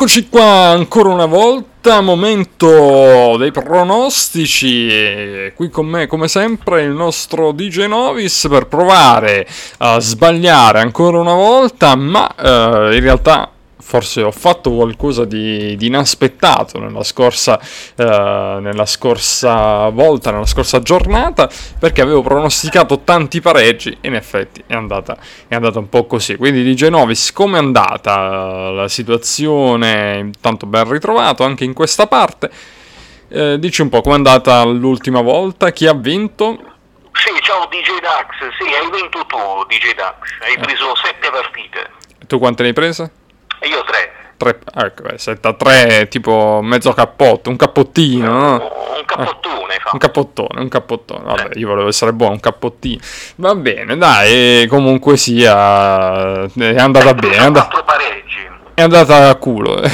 Eccoci qua ancora una volta, momento dei pronostici. Qui con me, come sempre, il nostro DJ Novis per provare a sbagliare ancora una volta, ma uh, in realtà forse ho fatto qualcosa di, di inaspettato nella scorsa, eh, nella scorsa volta, nella scorsa giornata, perché avevo pronosticato tanti pareggi e in effetti è andata, è andata un po' così. Quindi di Genovis, come è andata la situazione? Intanto ben ritrovato anche in questa parte. Eh, dici un po' com'è andata l'ultima volta, chi ha vinto? Sì, ciao DJ Dax, sì, hai vinto tu DJ Dax, hai eh. preso sette partite. Tu quante ne hai prese? E io tre. Tre, ecco, beh, 7 a 3, tipo mezzo cappotto, un cappottino, no? Un cappottone, eh, Un cappottone, un cappottone. Vabbè, io volevo essere buono, un cappottino. Va bene, dai, comunque sia, è andata bene. È andata, è andata a culo. eh,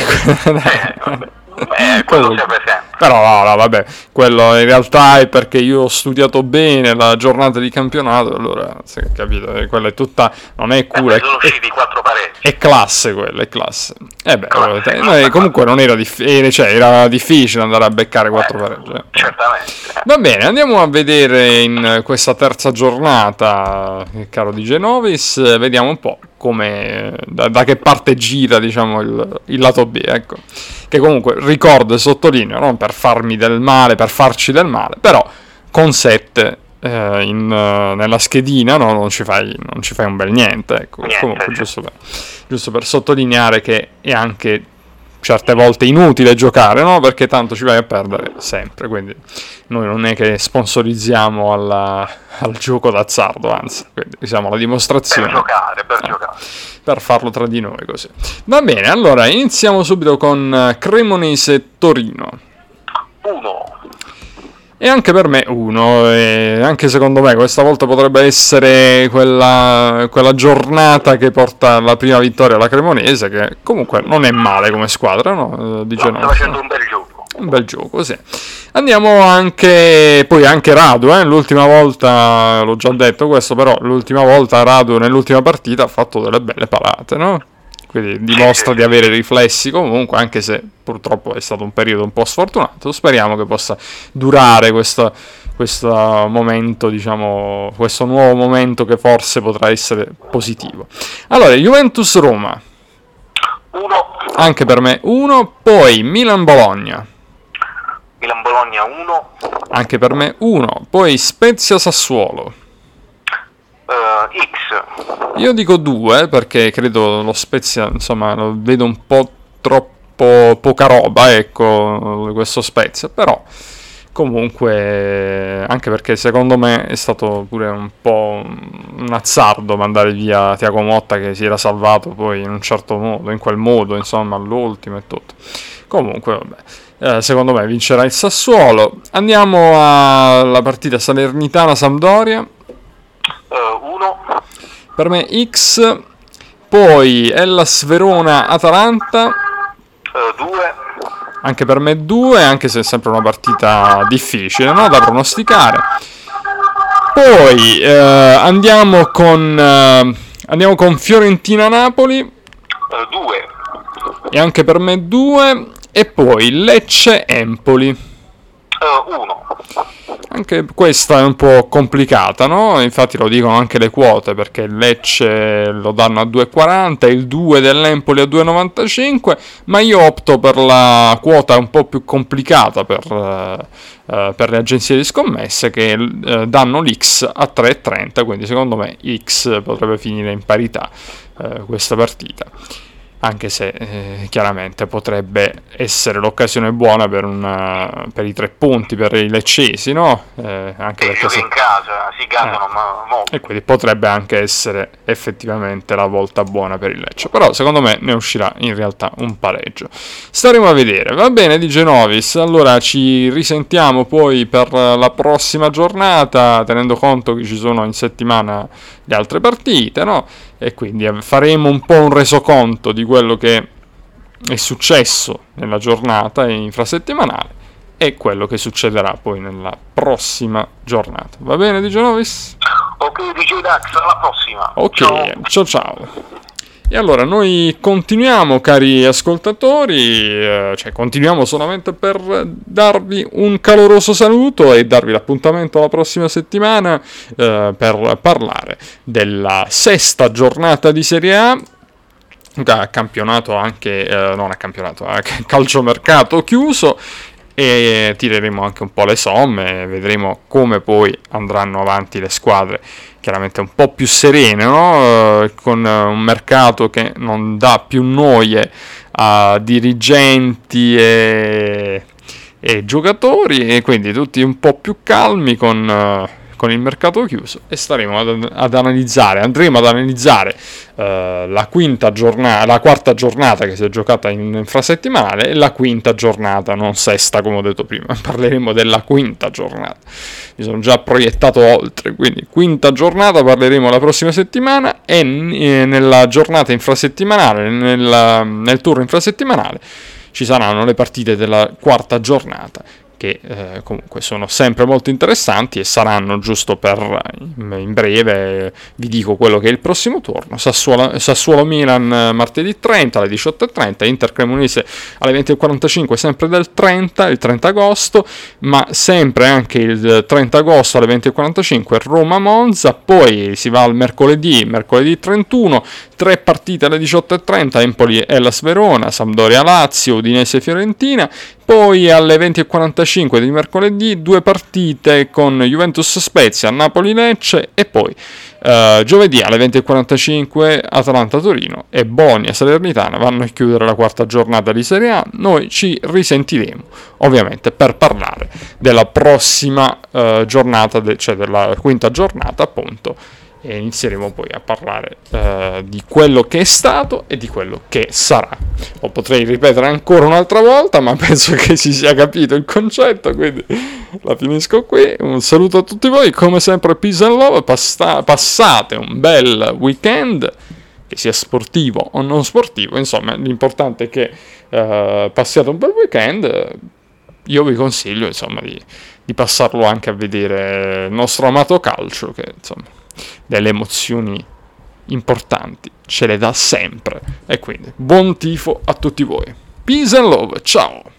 vabbè. Beh, quello sempre sempre. Però no, no, vabbè, quello in realtà è perché io ho studiato bene la giornata di campionato, allora, sì, capito, eh, quella è tutta, non è culo, eh, è, è classe quella, è classe. Eh beh, classe, no, comunque non era, dif- eh, cioè, era difficile andare a beccare quattro eh, pareggi. Certamente. Va bene, andiamo a vedere in questa terza giornata, caro di Genovis, vediamo un po' come, da, da, che parte gira diciamo il, il, lato B ecco che comunque ricordo e sottolineo non per farmi del male per farci del male però con 7 eh, in, nella schedina no, non, ci fai, non, ci fai, un bel niente ecco niente. comunque giusto per, giusto per sottolineare che è anche certe volte inutile giocare, no? Perché tanto ci vai a perdere sempre. Quindi noi non è che sponsorizziamo alla, al gioco d'azzardo, anzi, quindi siamo la dimostrazione. Per giocare, per eh, giocare. Per farlo tra di noi così. Va bene, allora iniziamo subito con Cremonese Torino. 1. E anche per me uno, e anche secondo me questa volta potrebbe essere quella, quella giornata che porta alla prima vittoria alla Cremonese, che comunque non è male come squadra, no? Di no, sta facendo un bel gioco. Un bel gioco, sì. Andiamo anche, poi anche Radu, eh? l'ultima volta, l'ho già detto questo, però l'ultima volta Radu nell'ultima partita ha fatto delle belle parate, no? Quindi dimostra di avere riflessi comunque, anche se purtroppo è stato un periodo un po' sfortunato. Speriamo che possa durare questo, questo momento, diciamo, questo nuovo momento che forse potrà essere positivo. Allora, Juventus Roma. 1. Anche per me 1, poi Milan Bologna. Milan Bologna 1. Anche per me 1, poi Spezia Sassuolo. Uh, X. Io dico 2 perché credo lo Spezia, insomma, lo vedo un po' troppo poca roba, ecco, questo Spezia, però comunque anche perché secondo me è stato pure un po' un azzardo mandare via Tiago Motta che si era salvato poi in un certo modo, in quel modo, insomma, all'ultimo e tutto. Comunque, vabbè. Eh, secondo me vincerà il Sassuolo. Andiamo alla partita Salernitana-Sampdoria. 1. Per me X. Poi Ellas Verona Atalanta. 2. Uh, anche per me 2, anche se è sempre una partita difficile no? da pronosticare. Poi eh, andiamo con eh, andiamo con Fiorentina Napoli. 2. Uh, e anche per me 2. E poi Lecce Empoli. 1. Anche questa è un po' complicata, no? Infatti lo dicono anche le quote, perché Lecce lo danno a 2,40, il 2 dell'Empoli a 2,95, ma io opto per la quota un po' più complicata per, uh, per le agenzie di scommesse che uh, danno l'X a 3,30, quindi secondo me X potrebbe finire in parità uh, questa partita anche se eh, chiaramente potrebbe essere l'occasione buona per, una, per, i tre punti per i leccesi, no? Eh, anche perché se... in casa, si gasano eh, molto. E quindi potrebbe anche essere effettivamente la volta buona per il Lecce, però secondo me ne uscirà in realtà un pareggio. Staremo a vedere, va bene di Genovis, allora ci risentiamo poi per la prossima giornata, tenendo conto che ci sono in settimana le altre partite, no? E quindi faremo un po' un resoconto di quello che è successo nella giornata infrasettimanale e quello che succederà poi nella prossima giornata. Va bene, Di Genovis? Ok, DJ Dax, alla prossima. Ok, ciao ciao. ciao. E allora noi continuiamo, cari ascoltatori, eh, cioè continuiamo solamente per darvi un caloroso saluto e darvi l'appuntamento la prossima settimana eh, per parlare della sesta giornata di Serie A. Campionato anche, eh, non a campionato, a calciomercato chiuso e tireremo anche un po' le somme, vedremo come poi andranno avanti le squadre, chiaramente un po' più serene, no? Eh, con un mercato che non dà più noie a dirigenti e, e giocatori e quindi tutti un po' più calmi con con il mercato chiuso e staremo ad, ad analizzare, andremo ad analizzare uh, la, quinta giornata, la quarta giornata che si è giocata in infrasettimanale e la quinta giornata, non sesta come ho detto prima, parleremo della quinta giornata. Mi sono già proiettato oltre, quindi quinta giornata parleremo la prossima settimana e nella giornata infrasettimanale, nella, nel turno infrasettimanale ci saranno le partite della quarta giornata che eh, comunque sono sempre molto interessanti e saranno giusto per in breve vi dico quello che è il prossimo turno. Sassuolo, Milan eh, martedì 30 alle 18.30 Inter Cremonese alle 20.45 sempre del 30 il 30 agosto ma sempre anche il 30 agosto alle 20.45 Roma Monza poi si va al mercoledì mercoledì 31 tre partite alle 18.30 Empoli Hellas Verona Sampdoria Lazio Udinese Fiorentina poi alle 20.45 di mercoledì due partite con Juventus Spezia, Napoli Lecce e poi uh, giovedì alle 20.45 Atalanta Torino e Bonia Salernitana vanno a chiudere la quarta giornata di Serie A. Noi ci risentiremo ovviamente per parlare della prossima uh, giornata, de- cioè della quinta giornata appunto e inizieremo poi a parlare uh, di quello che è stato e di quello che sarà. Lo potrei ripetere ancora un'altra volta, ma penso che si sia capito il concetto, quindi la finisco qui. Un saluto a tutti voi, come sempre peace and love, Passa- passate un bel weekend, che sia sportivo o non sportivo, insomma l'importante è che uh, passiate un bel weekend. Io vi consiglio insomma di, di passarlo anche a vedere il nostro amato calcio, che insomma delle emozioni importanti, ce le dà sempre. E quindi buon tifo a tutti voi. Peace and love, ciao!